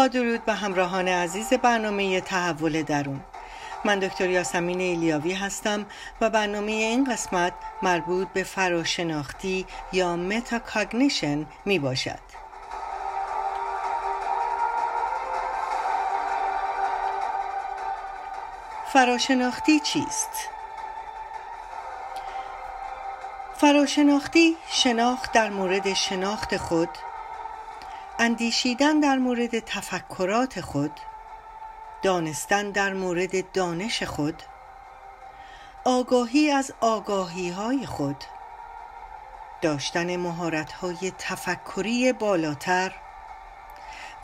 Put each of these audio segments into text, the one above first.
با درود به همراهان عزیز برنامه تحول درون من دکتر یاسمین ایلیاوی هستم و برنامه این قسمت مربوط به فراشناختی یا metacognition می باشد فراشناختی چیست؟ فراشناختی شناخت در مورد شناخت خود اندیشیدن در مورد تفکرات خود دانستن در مورد دانش خود آگاهی از آگاهی های خود داشتن مهارت های تفکری بالاتر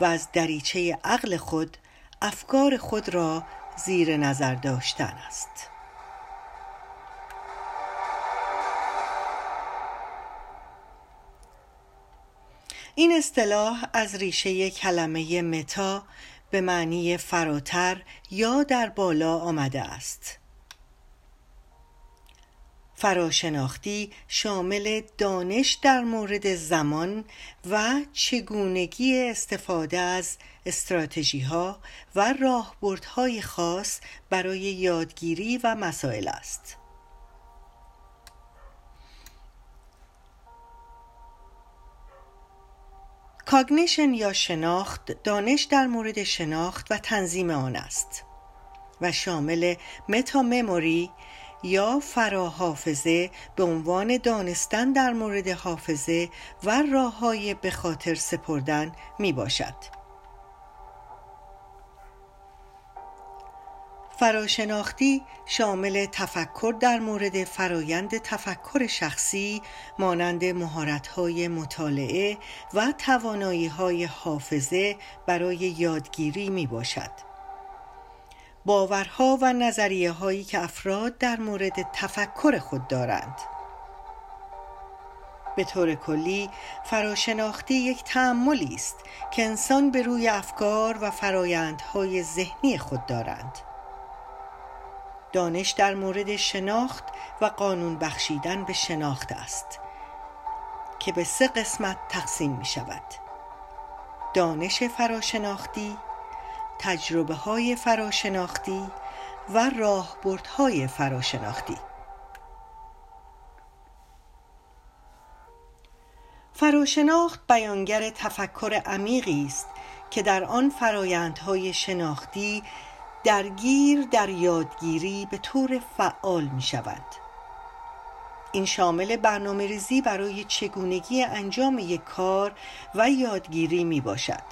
و از دریچه عقل خود افکار خود را زیر نظر داشتن است. این اصطلاح از ریشه کلمه متا به معنی فراتر یا در بالا آمده است فراشناختی شامل دانش در مورد زمان و چگونگی استفاده از استراتژی ها و راهبردهای خاص برای یادگیری و مسائل است. cognition یا شناخت دانش در مورد شناخت و تنظیم آن است و شامل metamemory یا فراحافظه به عنوان دانستن در مورد حافظه و راه های به خاطر سپردن می باشد. فراشناختی شامل تفکر در مورد فرایند تفکر شخصی مانند مهارت‌های مطالعه و توانایی‌های حافظه برای یادگیری می باشد. باورها و نظریه هایی که افراد در مورد تفکر خود دارند به طور کلی فراشناختی یک تعملی است که انسان به روی افکار و فرایندهای ذهنی خود دارند دانش در مورد شناخت و قانون بخشیدن به شناخت است که به سه قسمت تقسیم می شود. دانش فراشناختی تجربه های فراشناختی و راهبردهای فراشناختی. فراشناخت بیانگر تفکر عمیقی است که در آن فرایندهای شناختی درگیر در یادگیری به طور فعال می شود. این شامل برنامه ریزی برای چگونگی انجام یک کار و یادگیری می باشد.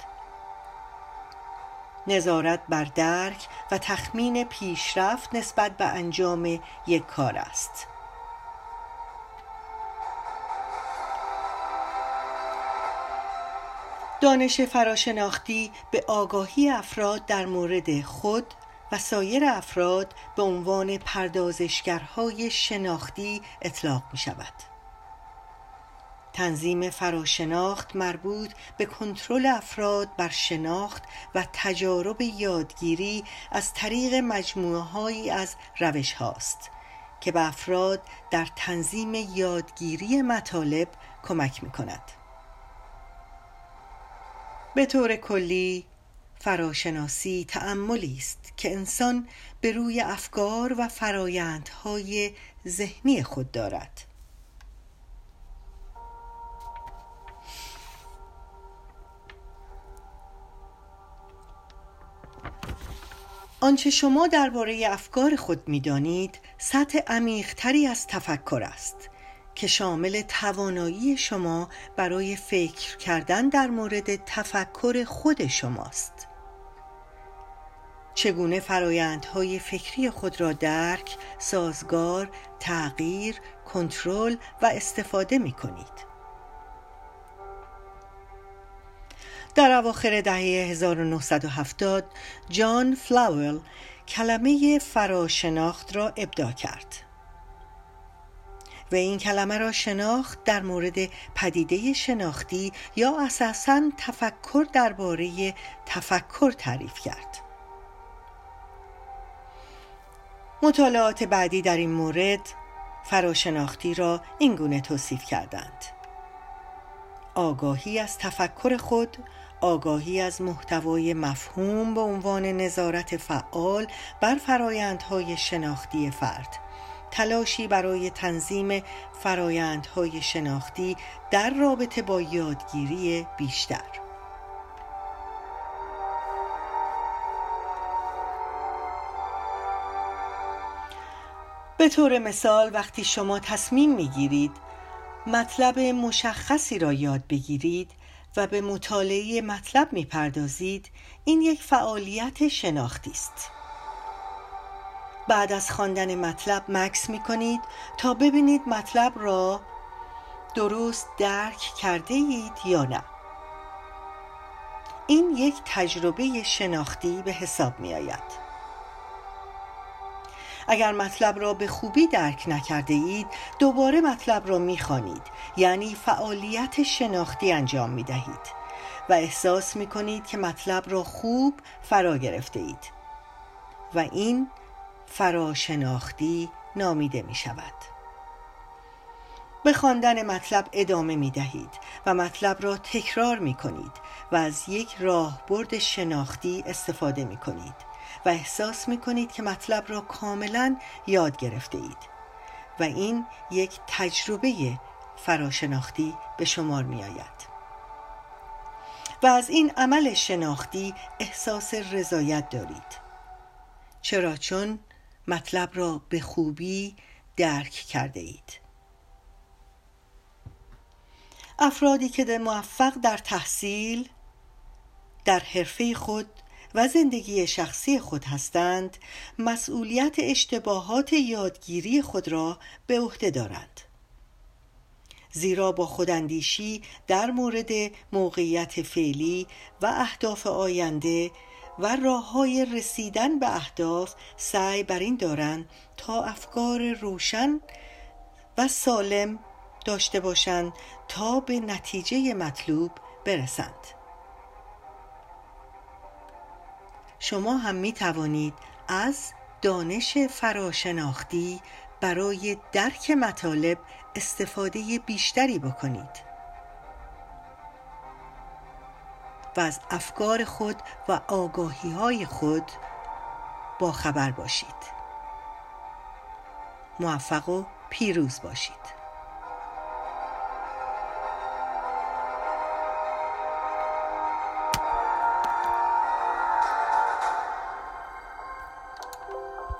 نظارت بر درک و تخمین پیشرفت نسبت به انجام یک کار است. دانش فراشناختی به آگاهی افراد در مورد خود و سایر افراد به عنوان پردازشگرهای شناختی اطلاق می شود. تنظیم فراشناخت مربوط به کنترل افراد بر شناخت و تجارب یادگیری از طریق مجموعه هایی از روش هاست که به افراد در تنظیم یادگیری مطالب کمک می کند. به طور کلی فراشناسی تأملی است که انسان به روی افکار و فرایندهای ذهنی خود دارد. آنچه شما درباره افکار خود می‌دانید سطح عمیقتری از تفکر است. که شامل توانایی شما برای فکر کردن در مورد تفکر خود شماست چگونه فرایندهای فکری خود را درک، سازگار، تغییر، کنترل و استفاده می کنید. در اواخر دهه 1970 جان فلاول کلمه فراشناخت را ابدا کرد. و این کلمه را شناخت در مورد پدیده شناختی یا اساسا تفکر درباره تفکر تعریف کرد. مطالعات بعدی در این مورد فراشناختی را اینگونه توصیف کردند. آگاهی از تفکر خود آگاهی از محتوای مفهوم به عنوان نظارت فعال بر فرایندهای شناختی فرد. تلاشی برای تنظیم فرایندهای شناختی در رابطه با یادگیری بیشتر. به طور مثال وقتی شما تصمیم می‌گیرید مطلب مشخصی را یاد بگیرید و به مطالعه مطلب می‌پردازید این یک فعالیت شناختی است. بعد از خواندن مطلب مکس می کنید تا ببینید مطلب را درست درک کرده اید یا نه این یک تجربه شناختی به حساب می آید اگر مطلب را به خوبی درک نکرده اید دوباره مطلب را می خانید. یعنی فعالیت شناختی انجام می دهید و احساس می کنید که مطلب را خوب فرا گرفته اید و این فراشناختی نامیده می شود. به خواندن مطلب ادامه می دهید و مطلب را تکرار می کنید و از یک راهبرد شناختی استفاده می کنید و احساس می کنید که مطلب را کاملا یاد گرفته اید و این یک تجربه فراشناختی به شمار می آید. و از این عمل شناختی احساس رضایت دارید. چرا؟ چون مطلب را به خوبی درک کرده اید. افرادی که در موفق در تحصیل در حرفه خود و زندگی شخصی خود هستند مسئولیت اشتباهات یادگیری خود را به عهده دارند. زیرا با خوداندیشی در مورد موقعیت فعلی و اهداف آینده و راه های رسیدن به اهداف سعی بر این دارند تا افکار روشن و سالم داشته باشند تا به نتیجه مطلوب برسند. شما هم می توانید از دانش فراشناختی برای درک مطالب استفاده بیشتری بکنید. و از افکار خود و آگاهی های خود با خبر باشید. موفق و پیروز باشید.